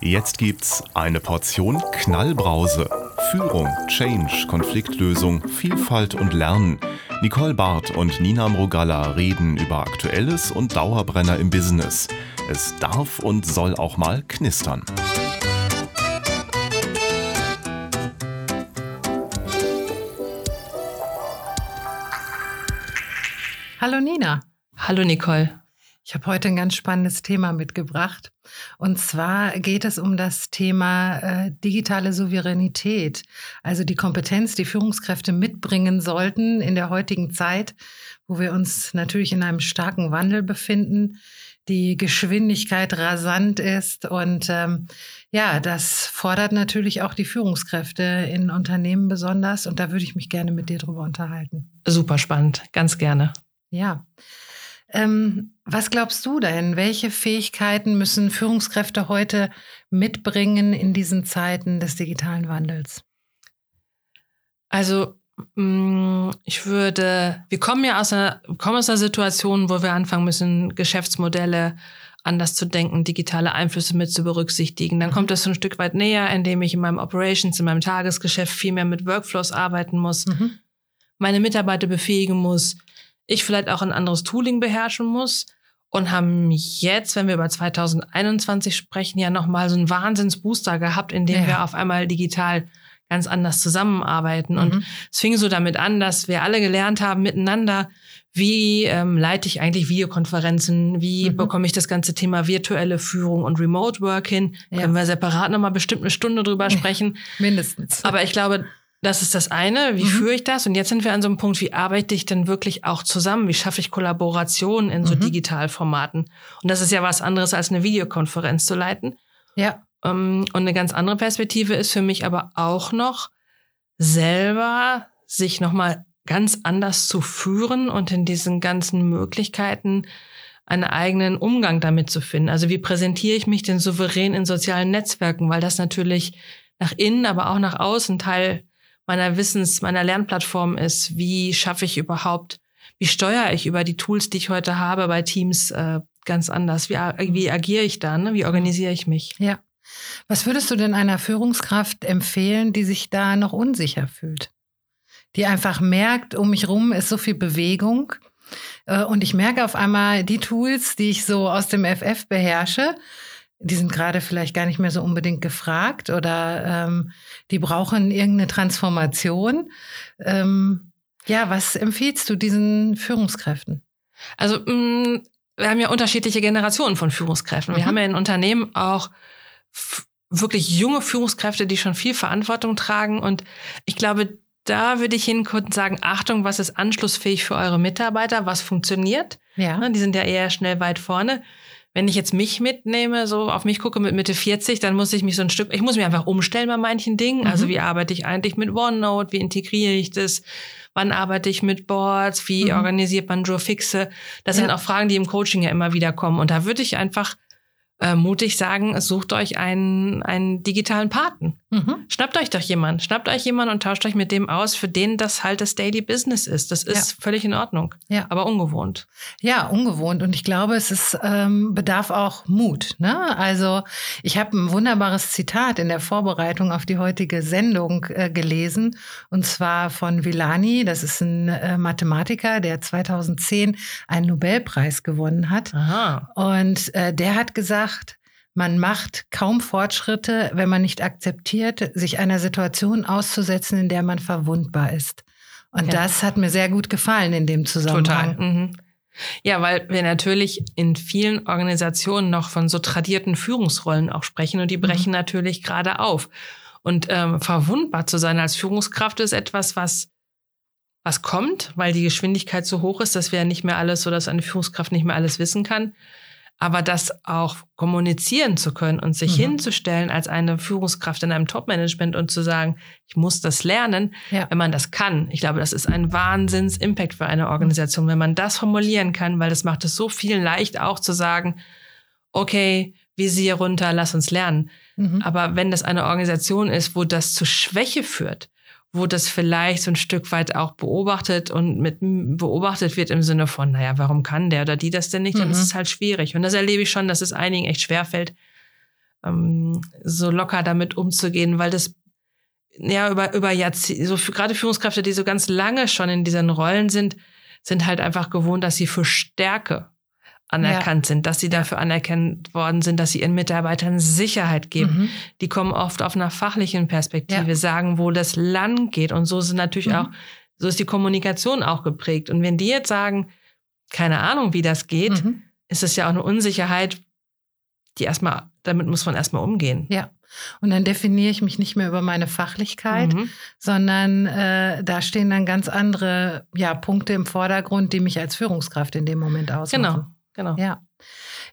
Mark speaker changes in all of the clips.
Speaker 1: Jetzt gibt's eine Portion Knallbrause. Führung, Change, Konfliktlösung, Vielfalt und Lernen. Nicole Barth und Nina Mrogalla reden über Aktuelles und Dauerbrenner im Business. Es darf und soll auch mal knistern.
Speaker 2: Hallo Nina.
Speaker 3: Hallo Nicole.
Speaker 2: Ich habe heute ein ganz spannendes Thema mitgebracht. Und zwar geht es um das Thema äh, digitale Souveränität, also die Kompetenz, die Führungskräfte mitbringen sollten in der heutigen Zeit, wo wir uns natürlich in einem starken Wandel befinden, die Geschwindigkeit rasant ist und ähm, ja, das fordert natürlich auch die Führungskräfte in Unternehmen besonders und da würde ich mich gerne mit dir drüber unterhalten.
Speaker 3: Super spannend, ganz gerne.
Speaker 2: Ja. Ähm, was glaubst du denn? Welche Fähigkeiten müssen Führungskräfte heute mitbringen in diesen Zeiten des digitalen Wandels?
Speaker 3: Also mm, ich würde, wir kommen ja aus einer, kommen aus einer Situation, wo wir anfangen müssen, Geschäftsmodelle anders zu denken, digitale Einflüsse mit zu berücksichtigen. Dann mhm. kommt das so ein Stück weit näher, indem ich in meinem Operations, in meinem Tagesgeschäft viel mehr mit Workflows arbeiten muss, mhm. meine Mitarbeiter befähigen muss, ich vielleicht auch ein anderes Tooling beherrschen muss und haben jetzt, wenn wir über 2021 sprechen, ja nochmal so einen Wahnsinnsbooster gehabt, in dem ja. wir auf einmal digital ganz anders zusammenarbeiten. Mhm. Und es fing so damit an, dass wir alle gelernt haben miteinander, wie ähm, leite ich eigentlich Videokonferenzen, wie mhm. bekomme ich das ganze Thema virtuelle Führung und Remote Work hin. Ja. Können wir separat nochmal bestimmt eine Stunde drüber sprechen.
Speaker 2: Mindestens.
Speaker 3: Aber ich glaube, das ist das eine. Wie mhm. führe ich das? Und jetzt sind wir an so einem Punkt, wie arbeite ich denn wirklich auch zusammen? Wie schaffe ich Kollaboration in so mhm. Digitalformaten? Und das ist ja was anderes, als eine Videokonferenz zu leiten.
Speaker 2: Ja.
Speaker 3: Ähm, und eine ganz andere Perspektive ist für mich aber auch noch, selber sich nochmal ganz anders zu führen und in diesen ganzen Möglichkeiten einen eigenen Umgang damit zu finden. Also wie präsentiere ich mich denn souverän in sozialen Netzwerken? Weil das natürlich nach innen, aber auch nach außen Teil meiner Wissens, meiner Lernplattform ist. Wie schaffe ich überhaupt, wie steuere ich über die Tools, die ich heute habe bei Teams äh, ganz anders? Wie, wie agiere ich da? Ne? Wie organisiere ich mich?
Speaker 2: Ja. Was würdest du denn einer Führungskraft empfehlen, die sich da noch unsicher fühlt? Die einfach merkt, um mich rum ist so viel Bewegung. Äh, und ich merke auf einmal die Tools, die ich so aus dem FF beherrsche, die sind gerade vielleicht gar nicht mehr so unbedingt gefragt oder ähm, die brauchen irgendeine Transformation. Ähm, ja, was empfiehlst du diesen Führungskräften?
Speaker 3: Also mh, mm, wir haben ja unterschiedliche Generationen von Führungskräften. Wir mhm. haben ja in Unternehmen auch wirklich junge Führungskräfte, die schon viel Verantwortung tragen. Und ich glaube, da würde ich hingucken und sagen, Achtung, was ist anschlussfähig für eure Mitarbeiter? Was funktioniert? Ja. Ne, die sind ja eher schnell weit vorne wenn ich jetzt mich mitnehme, so auf mich gucke mit Mitte 40, dann muss ich mich so ein Stück, ich muss mich einfach umstellen bei manchen Dingen. Also mhm. Also wie arbeite ich eigentlich mit OneNote? Wie integriere ich das? Wann arbeite ich mit Boards? Wie mhm. organisiert man Joe Fixe? Das ja. sind auch Fragen, die im Coaching ja immer wieder kommen. Und da würde ich einfach äh, mutig sagen, sucht euch einen, einen digitalen Paten. Mhm. Schnappt euch doch jemanden. Schnappt euch jemanden und tauscht euch mit dem aus, für den das halt das Daily Business ist. Das ist ja. völlig in Ordnung. Ja. Aber ungewohnt.
Speaker 2: Ja, ungewohnt. Und ich glaube, es ist, ähm, bedarf auch Mut. Ne? Also ich habe ein wunderbares Zitat in der Vorbereitung auf die heutige Sendung äh, gelesen. Und zwar von Villani. Das ist ein äh, Mathematiker, der 2010 einen Nobelpreis gewonnen hat. Aha. Und äh, der hat gesagt, sagt, man macht kaum Fortschritte, wenn man nicht akzeptiert, sich einer Situation auszusetzen, in der man verwundbar ist. Und ja. das hat mir sehr gut gefallen in dem Zusammenhang.
Speaker 3: Total. Mhm. Ja, weil wir natürlich in vielen Organisationen noch von so tradierten Führungsrollen auch sprechen und die brechen mhm. natürlich gerade auf. Und ähm, verwundbar zu sein als Führungskraft ist etwas, was was kommt, weil die Geschwindigkeit so hoch ist, dass wir ja nicht mehr alles, so dass eine Führungskraft nicht mehr alles wissen kann. Aber das auch kommunizieren zu können und sich mhm. hinzustellen als eine Führungskraft in einem Top-Management und zu sagen, ich muss das lernen, ja. wenn man das kann. Ich glaube, das ist ein Wahnsinns-Impact für eine Organisation, wenn man das formulieren kann, weil das macht es so viel leicht auch zu sagen, okay, Visier runter, lass uns lernen. Mhm. Aber wenn das eine Organisation ist, wo das zu Schwäche führt, wo das vielleicht so ein Stück weit auch beobachtet und mit beobachtet wird im Sinne von, naja, warum kann der oder die das denn nicht? Dann mhm. ist es halt schwierig. Und das erlebe ich schon, dass es einigen echt schwerfällt, ähm, so locker damit umzugehen, weil das ja über über Jahrzehnte, so für, gerade Führungskräfte, die so ganz lange schon in diesen Rollen sind, sind halt einfach gewohnt, dass sie für Stärke anerkannt ja. sind, dass sie dafür anerkannt worden sind, dass sie ihren Mitarbeitern Sicherheit geben. Mhm. Die kommen oft auf einer fachlichen Perspektive, ja. sagen, wo das Land geht. Und so ist natürlich mhm. auch, so ist die Kommunikation auch geprägt. Und wenn die jetzt sagen, keine Ahnung, wie das geht, mhm. ist es ja auch eine Unsicherheit, die erstmal, damit muss man erstmal umgehen.
Speaker 2: Ja. Und dann definiere ich mich nicht mehr über meine Fachlichkeit, mhm. sondern äh, da stehen dann ganz andere ja, Punkte im Vordergrund, die mich als Führungskraft in dem Moment ausmachen.
Speaker 3: Genau. Genau.
Speaker 2: Ja.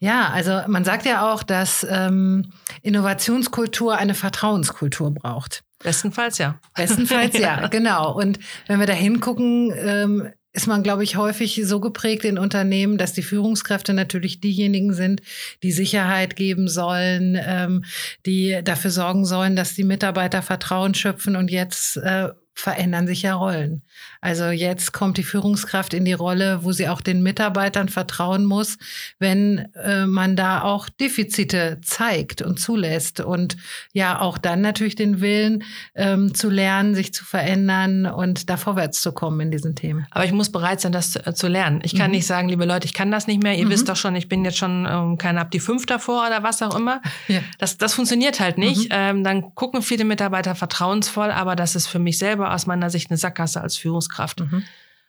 Speaker 2: Ja, also man sagt ja auch, dass ähm, Innovationskultur eine Vertrauenskultur braucht.
Speaker 3: Bestenfalls ja.
Speaker 2: Bestenfalls ja, genau. Und wenn wir da hingucken, ähm, ist man, glaube ich, häufig so geprägt in Unternehmen, dass die Führungskräfte natürlich diejenigen sind, die Sicherheit geben sollen, ähm, die dafür sorgen sollen, dass die Mitarbeiter Vertrauen schöpfen und jetzt äh, verändern sich ja Rollen. Also jetzt kommt die Führungskraft in die Rolle, wo sie auch den Mitarbeitern vertrauen muss, wenn äh, man da auch Defizite zeigt und zulässt und ja auch dann natürlich den Willen ähm, zu lernen, sich zu verändern und da vorwärts zu kommen in diesen Themen.
Speaker 3: Aber ich muss bereit sein, das zu, äh, zu lernen. Ich kann mhm. nicht sagen, liebe Leute, ich kann das nicht mehr. Ihr mhm. wisst doch schon, ich bin jetzt schon ähm, keine ab die fünf davor oder was auch immer. Ja. Das, das funktioniert halt nicht. Mhm. Ähm, dann gucken viele Mitarbeiter vertrauensvoll, aber das ist für mich selber aus meiner Sicht eine Sackgasse als Führungskraft. Mhm.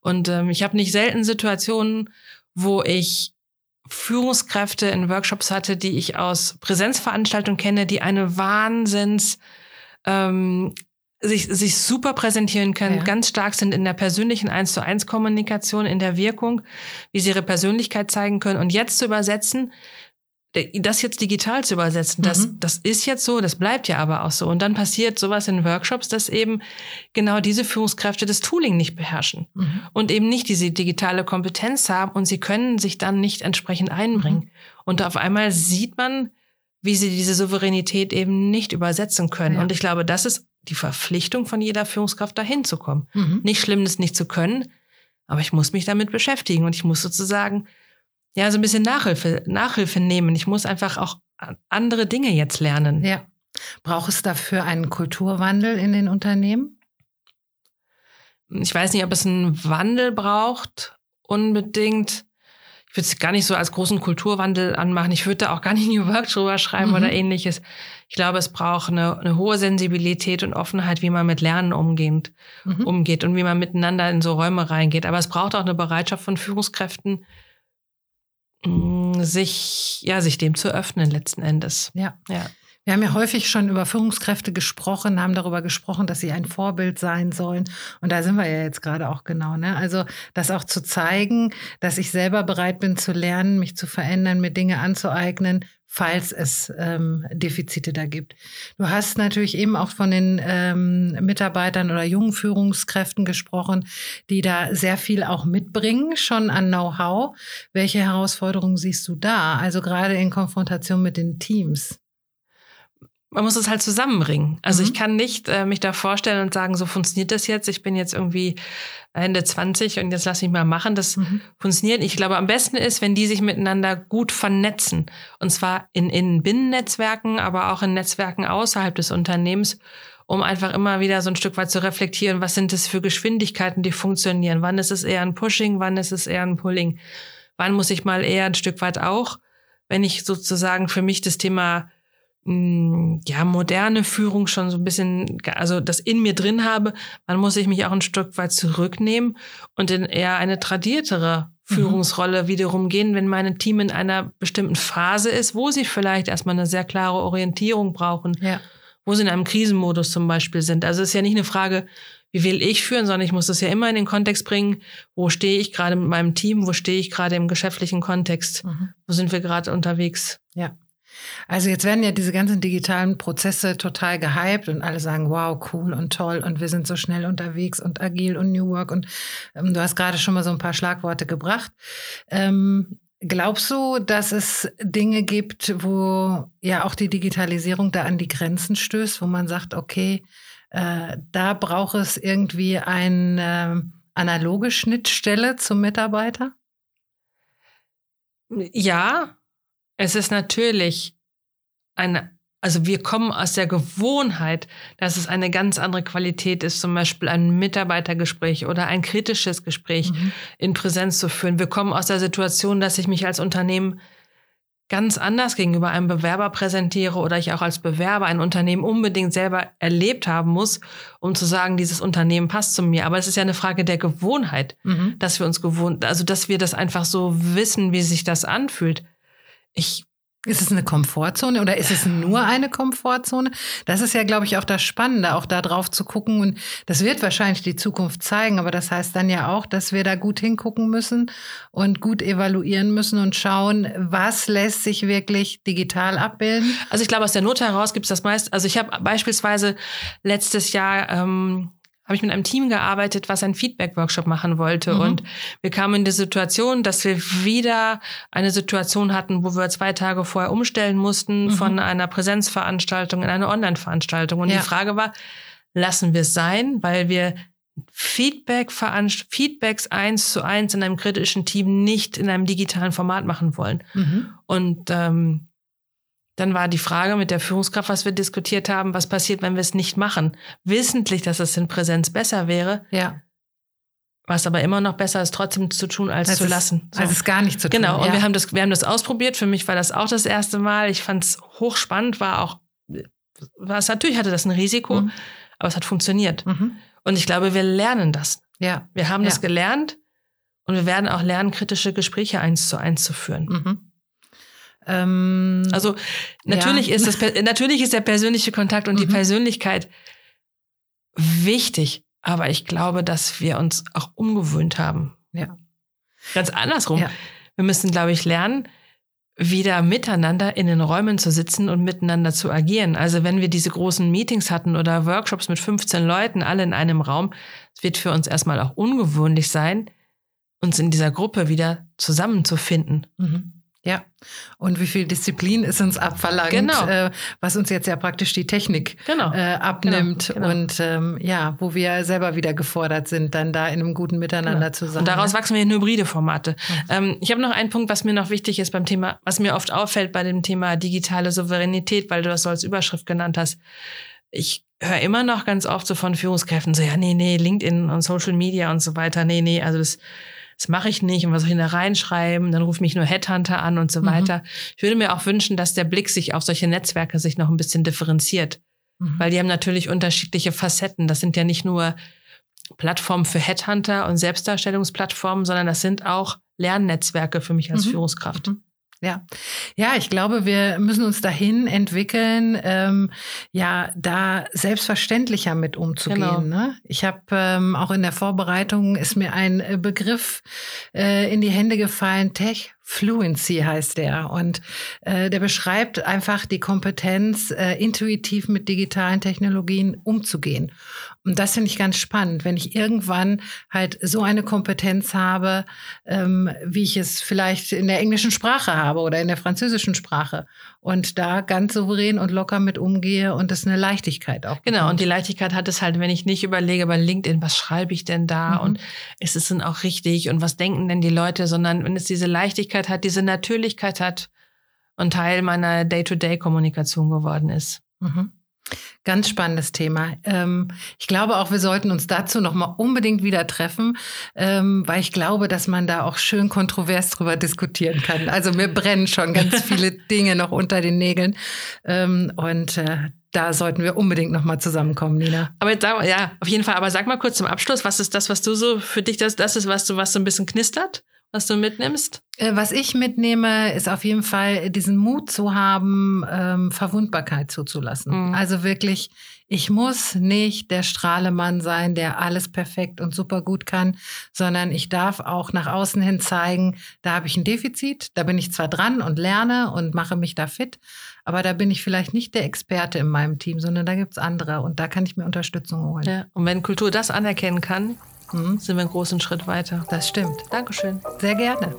Speaker 3: Und ähm, ich habe nicht selten Situationen, wo ich Führungskräfte in Workshops hatte, die ich aus Präsenzveranstaltungen kenne, die eine Wahnsinns ähm, sich, sich super präsentieren können, ja. ganz stark sind in der persönlichen eins zu eins Kommunikation, in der Wirkung, wie sie ihre Persönlichkeit zeigen können und jetzt zu übersetzen, das jetzt digital zu übersetzen, das, mhm. das ist jetzt so, das bleibt ja aber auch so. Und dann passiert sowas in Workshops, dass eben genau diese Führungskräfte das Tooling nicht beherrschen mhm. und eben nicht diese digitale Kompetenz haben und sie können sich dann nicht entsprechend einbringen. Mhm. Und auf einmal sieht man, wie sie diese Souveränität eben nicht übersetzen können. Ja. Und ich glaube, das ist die Verpflichtung von jeder Führungskraft, dahin zu kommen. Mhm. Nicht schlimm, das nicht zu können, aber ich muss mich damit beschäftigen und ich muss sozusagen ja, so ein bisschen Nachhilfe, Nachhilfe nehmen. Ich muss einfach auch andere Dinge jetzt lernen.
Speaker 2: Ja. Braucht es dafür einen Kulturwandel in den Unternehmen?
Speaker 3: Ich weiß nicht, ob es einen Wandel braucht, unbedingt. Ich würde es gar nicht so als großen Kulturwandel anmachen. Ich würde da auch gar nicht New Work drüber schreiben mhm. oder ähnliches. Ich glaube, es braucht eine, eine, hohe Sensibilität und Offenheit, wie man mit Lernen umgeht, mhm. umgeht und wie man miteinander in so Räume reingeht. Aber es braucht auch eine Bereitschaft von Führungskräften, sich, ja, sich dem zu öffnen letzten Endes.
Speaker 2: Ja. ja. Wir haben ja häufig schon über Führungskräfte gesprochen, haben darüber gesprochen, dass sie ein Vorbild sein sollen. Und da sind wir ja jetzt gerade auch genau. Ne? Also das auch zu zeigen, dass ich selber bereit bin zu lernen, mich zu verändern, mir Dinge anzueignen, falls es ähm, Defizite da gibt. Du hast natürlich eben auch von den ähm, Mitarbeitern oder jungen Führungskräften gesprochen, die da sehr viel auch mitbringen, schon an Know-how. Welche Herausforderungen siehst du da? Also gerade in Konfrontation mit den Teams
Speaker 3: man muss es halt zusammenbringen. Also mhm. ich kann nicht äh, mich da vorstellen und sagen, so funktioniert das jetzt. Ich bin jetzt irgendwie Ende 20 und jetzt lass mich mal machen. Das mhm. funktioniert. Ich glaube, am besten ist, wenn die sich miteinander gut vernetzen. Und zwar in, in Binnennetzwerken, aber auch in Netzwerken außerhalb des Unternehmens, um einfach immer wieder so ein Stück weit zu reflektieren, was sind das für Geschwindigkeiten, die funktionieren? Wann ist es eher ein Pushing? Wann ist es eher ein Pulling? Wann muss ich mal eher ein Stück weit auch, wenn ich sozusagen für mich das Thema ja, moderne Führung schon so ein bisschen, also das in mir drin habe, dann muss ich mich auch ein Stück weit zurücknehmen und in eher eine tradiertere mhm. Führungsrolle mhm. wiederum gehen, wenn mein Team in einer bestimmten Phase ist, wo sie vielleicht erstmal eine sehr klare Orientierung brauchen, ja. wo sie in einem Krisenmodus zum Beispiel sind. Also es ist ja nicht eine Frage, wie will ich führen, sondern ich muss das ja immer in den Kontext bringen, wo stehe ich gerade mit meinem Team, wo stehe ich gerade im geschäftlichen Kontext, mhm. wo sind wir gerade unterwegs.
Speaker 2: Ja. Also jetzt werden ja diese ganzen digitalen Prozesse total gehypt und alle sagen, wow, cool und toll und wir sind so schnell unterwegs und agil und New Work und ähm, du hast gerade schon mal so ein paar Schlagworte gebracht. Ähm, glaubst du, dass es Dinge gibt, wo ja auch die Digitalisierung da an die Grenzen stößt, wo man sagt, okay, äh, da braucht es irgendwie eine analoge Schnittstelle zum Mitarbeiter?
Speaker 3: Ja, es ist natürlich eine Also wir kommen aus der Gewohnheit, dass es eine ganz andere Qualität ist, zum Beispiel ein Mitarbeitergespräch oder ein kritisches Gespräch mhm. in Präsenz zu führen. Wir kommen aus der Situation, dass ich mich als Unternehmen ganz anders gegenüber einem Bewerber präsentiere oder ich auch als Bewerber ein Unternehmen unbedingt selber erlebt haben muss, um zu sagen, dieses Unternehmen passt zu mir. Aber es ist ja eine Frage der Gewohnheit, mhm. dass wir uns gewohnt, also dass wir das einfach so wissen, wie sich das anfühlt. Ich
Speaker 2: ist es eine Komfortzone oder ist es nur eine Komfortzone? Das ist ja, glaube ich, auch das Spannende, auch da drauf zu gucken. Und das wird wahrscheinlich die Zukunft zeigen. Aber das heißt dann ja auch, dass wir da gut hingucken müssen und gut evaluieren müssen und schauen, was lässt sich wirklich digital abbilden.
Speaker 3: Also ich glaube, aus der Not heraus gibt es das meist. Also ich habe beispielsweise letztes Jahr ähm, habe ich mit einem Team gearbeitet, was einen Feedback-Workshop machen wollte. Mhm. Und wir kamen in die Situation, dass wir wieder eine Situation hatten, wo wir zwei Tage vorher umstellen mussten mhm. von einer Präsenzveranstaltung in eine Online-Veranstaltung. Und ja. die Frage war, lassen wir es sein, weil wir Feedback Feedbacks eins zu eins in einem kritischen Team nicht in einem digitalen Format machen wollen. Mhm. Und ähm, dann war die Frage mit der Führungskraft, was wir diskutiert haben, was passiert, wenn wir es nicht machen. Wissentlich, dass es in Präsenz besser wäre.
Speaker 2: Ja.
Speaker 3: Was aber immer noch besser ist, trotzdem zu tun, als das zu lassen.
Speaker 2: So. Also es gar nicht zu
Speaker 3: tun. Genau. Und ja. wir haben das, wir haben das ausprobiert. Für mich war das auch das erste Mal. Ich fand es hochspannend, war auch, war es natürlich hatte das ein Risiko, mhm. aber es hat funktioniert. Mhm. Und ich glaube, wir lernen das.
Speaker 2: Ja.
Speaker 3: Wir haben ja. das gelernt und wir werden auch lernen, kritische Gespräche eins zu eins zu führen. Mhm. Ähm, also natürlich ja. ist das, natürlich ist der persönliche Kontakt und mhm. die Persönlichkeit wichtig, aber ich glaube, dass wir uns auch umgewöhnt haben.
Speaker 2: Ja.
Speaker 3: Ganz andersrum. Ja. Wir müssen, glaube ich, lernen, wieder miteinander in den Räumen zu sitzen und miteinander zu agieren. Also wenn wir diese großen Meetings hatten oder Workshops mit 15 Leuten, alle in einem Raum, es wird für uns erstmal auch ungewöhnlich sein, uns in dieser Gruppe wieder zusammenzufinden. Mhm.
Speaker 2: Ja, und wie viel Disziplin ist uns abverlangt,
Speaker 3: genau.
Speaker 2: äh, was uns jetzt ja praktisch die Technik
Speaker 3: genau.
Speaker 2: äh, abnimmt genau. genau. und ähm, ja, wo wir selber wieder gefordert sind, dann da in einem guten Miteinander genau. zu sein.
Speaker 3: Und daraus wachsen wir in hybride Formate. Ähm, ich habe noch einen Punkt, was mir noch wichtig ist beim Thema, was mir oft auffällt bei dem Thema digitale Souveränität, weil du das so als Überschrift genannt hast. Ich höre immer noch ganz oft so von Führungskräften so, ja, nee, nee, LinkedIn und Social Media und so weiter, nee, nee, also das das mache ich nicht und was soll ich da reinschreiben, dann ruft mich nur Headhunter an und so mhm. weiter. Ich würde mir auch wünschen, dass der Blick sich auf solche Netzwerke sich noch ein bisschen differenziert, mhm. weil die haben natürlich unterschiedliche Facetten. Das sind ja nicht nur Plattformen für Headhunter und Selbstdarstellungsplattformen, sondern das sind auch Lernnetzwerke für mich als mhm. Führungskraft. Mhm.
Speaker 2: Ja, ja, ich glaube, wir müssen uns dahin entwickeln, ähm, ja, da selbstverständlicher mit umzugehen. Genau. Ne? Ich habe ähm, auch in der Vorbereitung ist mir ein äh, Begriff äh, in die Hände gefallen, Tech Fluency heißt der. Und äh, der beschreibt einfach die Kompetenz, äh, intuitiv mit digitalen Technologien umzugehen. Und das finde ich ganz spannend, wenn ich irgendwann halt so eine Kompetenz habe, ähm, wie ich es vielleicht in der englischen Sprache habe oder in der französischen Sprache. Und da ganz souverän und locker mit umgehe und es eine Leichtigkeit auch.
Speaker 3: Genau, bekommt. und die Leichtigkeit hat es halt, wenn ich nicht überlege bei LinkedIn, was schreibe ich denn da mhm. und ist es denn auch richtig und was denken denn die Leute, sondern wenn es diese Leichtigkeit hat, diese Natürlichkeit hat und Teil meiner Day-to-Day-Kommunikation geworden ist.
Speaker 2: Mhm. Ganz spannendes Thema. Ähm, ich glaube auch, wir sollten uns dazu noch mal unbedingt wieder treffen, ähm, weil ich glaube, dass man da auch schön kontrovers drüber diskutieren kann. Also mir brennen schon ganz viele Dinge noch unter den Nägeln ähm, und äh, da sollten wir unbedingt noch mal zusammenkommen, Nina.
Speaker 3: Aber jetzt sag, ja, auf jeden Fall. Aber sag mal kurz zum Abschluss, was ist das, was du so für dich das, das ist, was du was so ein bisschen knistert? Was du mitnimmst?
Speaker 2: Äh, was ich mitnehme, ist auf jeden Fall diesen Mut zu haben, ähm, Verwundbarkeit zuzulassen. Mhm. Also wirklich, ich muss nicht der Strahlemann sein, der alles perfekt und super gut kann, sondern ich darf auch nach außen hin zeigen, da habe ich ein Defizit, da bin ich zwar dran und lerne und mache mich da fit, aber da bin ich vielleicht nicht der Experte in meinem Team, sondern da gibt es andere und da kann ich mir Unterstützung holen.
Speaker 3: Ja, und wenn Kultur das anerkennen kann, mhm. sind wir einen großen Schritt weiter.
Speaker 2: Das stimmt.
Speaker 3: Dankeschön.
Speaker 2: Sehr gerne.